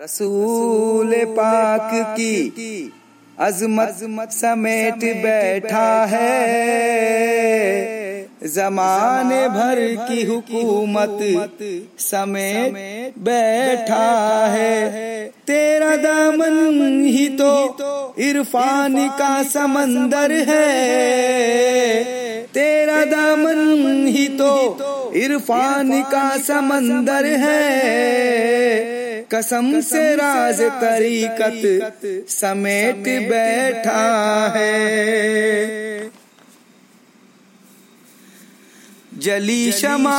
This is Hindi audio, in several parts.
रसूल पाक की अजमत समेट बैठा है। जमाने भर की हुकूमत समेट बैठा है। तेरा दामन ही तो इरफान का समंदर है। तेरा दामन ही तो इरफान का समंदर है। कसम से राज तरीकत समेट बैठा है। जली शमा।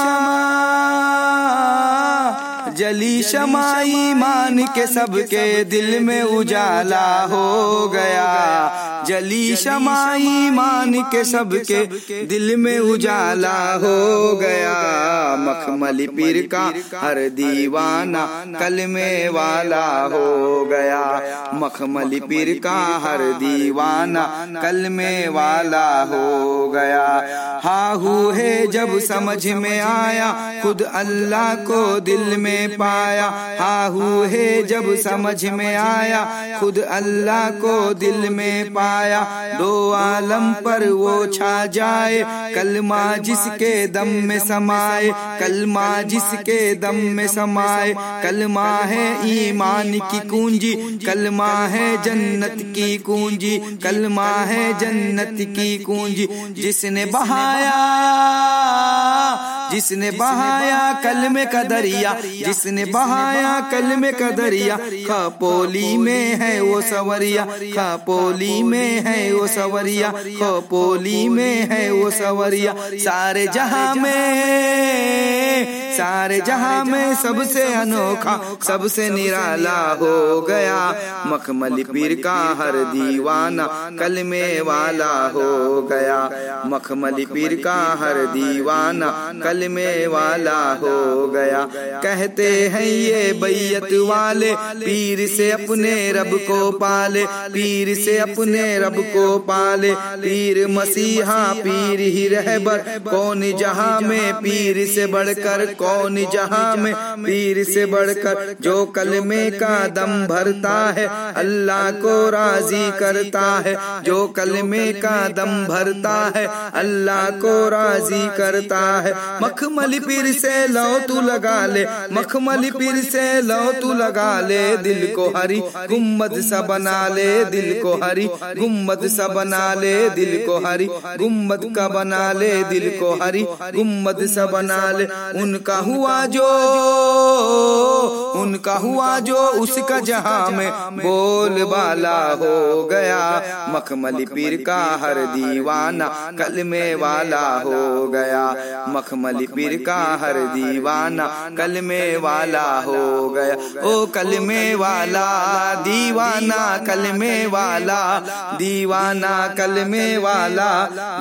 जली शमाई मान के सबके दिल में उजाला हो गया। जली शमाई मान के सबके दिल में उजाला हो गया। मखमली पीर का हर दीवाना कलमे वाला हो गया। मखमली पीर का हर दीवाना कलमे वाला हो गया। हाहू है जब समझ में आया खुद अल्लाह को दिल में पाया। हाहू है जब समझ में आया। खुद अल्लाह को दिल में पाया। दो आलम पर वो छा जाए। कलमा जिसके दम में समाए। कलमा जिसके दम में समाए। कलमा है ईमान की कुंजी। कलमा है जन्नत की कुंजी। कलमा है जन्नत की कुंजी। जिसने बहाया। जिसने बहाया कल में कदरिया जिसने बहाया कल में कदरिया खपोली में है वो सवरिया खपोली में है वो सवरिया खपोली में है वो सवरिया सारे जहाँ में सारे जहाँ में सबसे अनोखा सबसे निराला हो गया। मखमली पीर का हर दीवाना कलमे वाला हो गया। मखमली पीर का हर दीवाना कलमे वाला हो गया। कहते हैं ये बैयत वाले पीर से अपने रब को पाले पीर से अपने रब को पाले। पीर मसीहा पीर ही रहबर कौन जहाँ में पीर से बढ़कर कौन जहाँ में पीर से बढ़कर जो कलमे का दम भरता है, अल्लाह को राज़ी करता है, जो कलमे का दम भरता है, अल्लाह को राज़ी करता है। मखमली पीर से लो तू लगा ले, मखमली पीर से लो तू लगा ले, दिल को हरी गुम्मद सा बना ले, दिल को हरी गुम्मद सा बना ले, दिल को हरी गुम्मद का बना ले, दिल को हरी गुम्मद सा बना ले, उनका हुआ जो उनका हुआ जो उसका जहाँ में बोल बाला हो गया। मखमली पीर का हर दीवाना कलमे वाला हो गया। मखमली पीर का हर दीवाना कलमे वाला हो गया। ओ कलमे वाला दीवाना कलमे वाला दीवाना कलमे वाला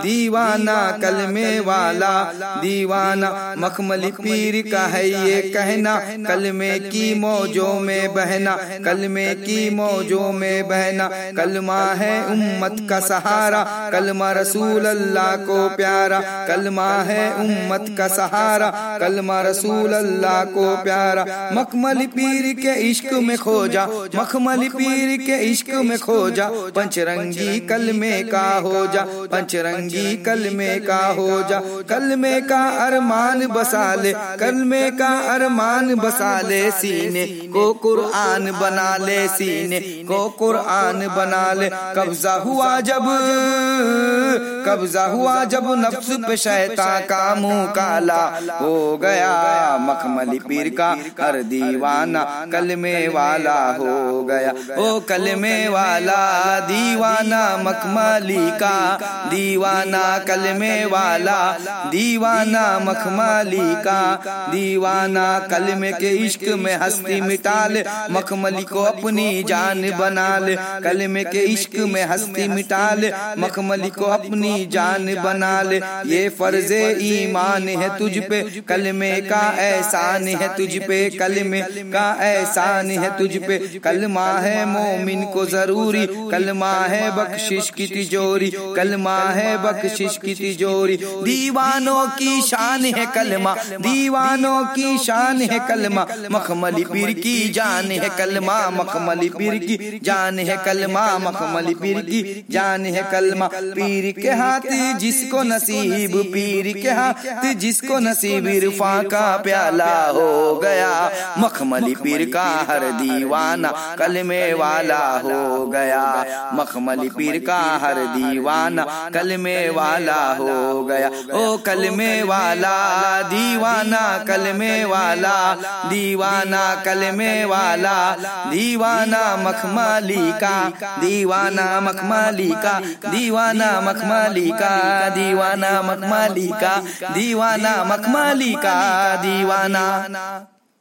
दीवाना कलमे वाला दीवाना मखमली पीर का है ये कहना कलमे की मौजों में बहना कलमे की मौजों में बहना कलमा है उम्मत का सहारा कलमा रसूल अल्लाह को प्यारा कलमा है उम्मत का सहारा कलमा रसूल अल्लाह को प्यारा मखमल पीर के इश्क में खो जा मखमली पीर के इश्क में खो जा पंचरंगी कलमे का हो जा पंचरंगी कलमे का हो जा कलमे का अरमान बसा ले कलमे का अरमान बसा ले सीने, को कुरान बना ले सीने, को कुरान बना ले, कब्जा हुआ जब कब्जा हुआ जब नफ्स पे शैता का मुँह काला हो गया। मखमली पीर का हर दीवाना कलमे वाला हो गया। ओ कलमे वाला दीवाना, मखमली का दीवाना, कलमे वाला दीवाना, मखमली का दीवाना। कलमे के इश्क में हस्ती मिटा ले मखमली को अपनी जान बना ले। कलमे के इश्क में हस्ती मिटा ले मखमली को अपनी जान बना ले। ये फ़र्ज़ ईमान है तुझ पे। कलमे का एहसान है तुझ पे। कलमे का एहसान है तुझ पे। कलमा है मोमिन को ज़रूरी। कलमा है बख्शिश की तिजोरी। कलमा है बख्शिश की तिजोरी। दीवानों की शान है कलमा। दीवानों की शान है कलमा। मखमली पीर की जान है कलमा। मखमली पीर की जान है कलमा। मखमली पीर की जान है कलमा। पीर के हाथ जिसको नसीब, पीर के हाथ जिसको नसीब इरफा का प्याला हो गया। मखमली पीर का हर दीवाना, कलमे वाला हो गया। मखमली पीर का हर दीवाना, कलमे वाला हो गया। ओ कलमे वाला, दीवाना, कलमे वाला, दीवाना, कलमे वाला, दीवाना मखमली का, दीवाना मखमली का, दीवाना मखमली का दीवाना मखमालिका दीवाना मखमालिका दीवाना।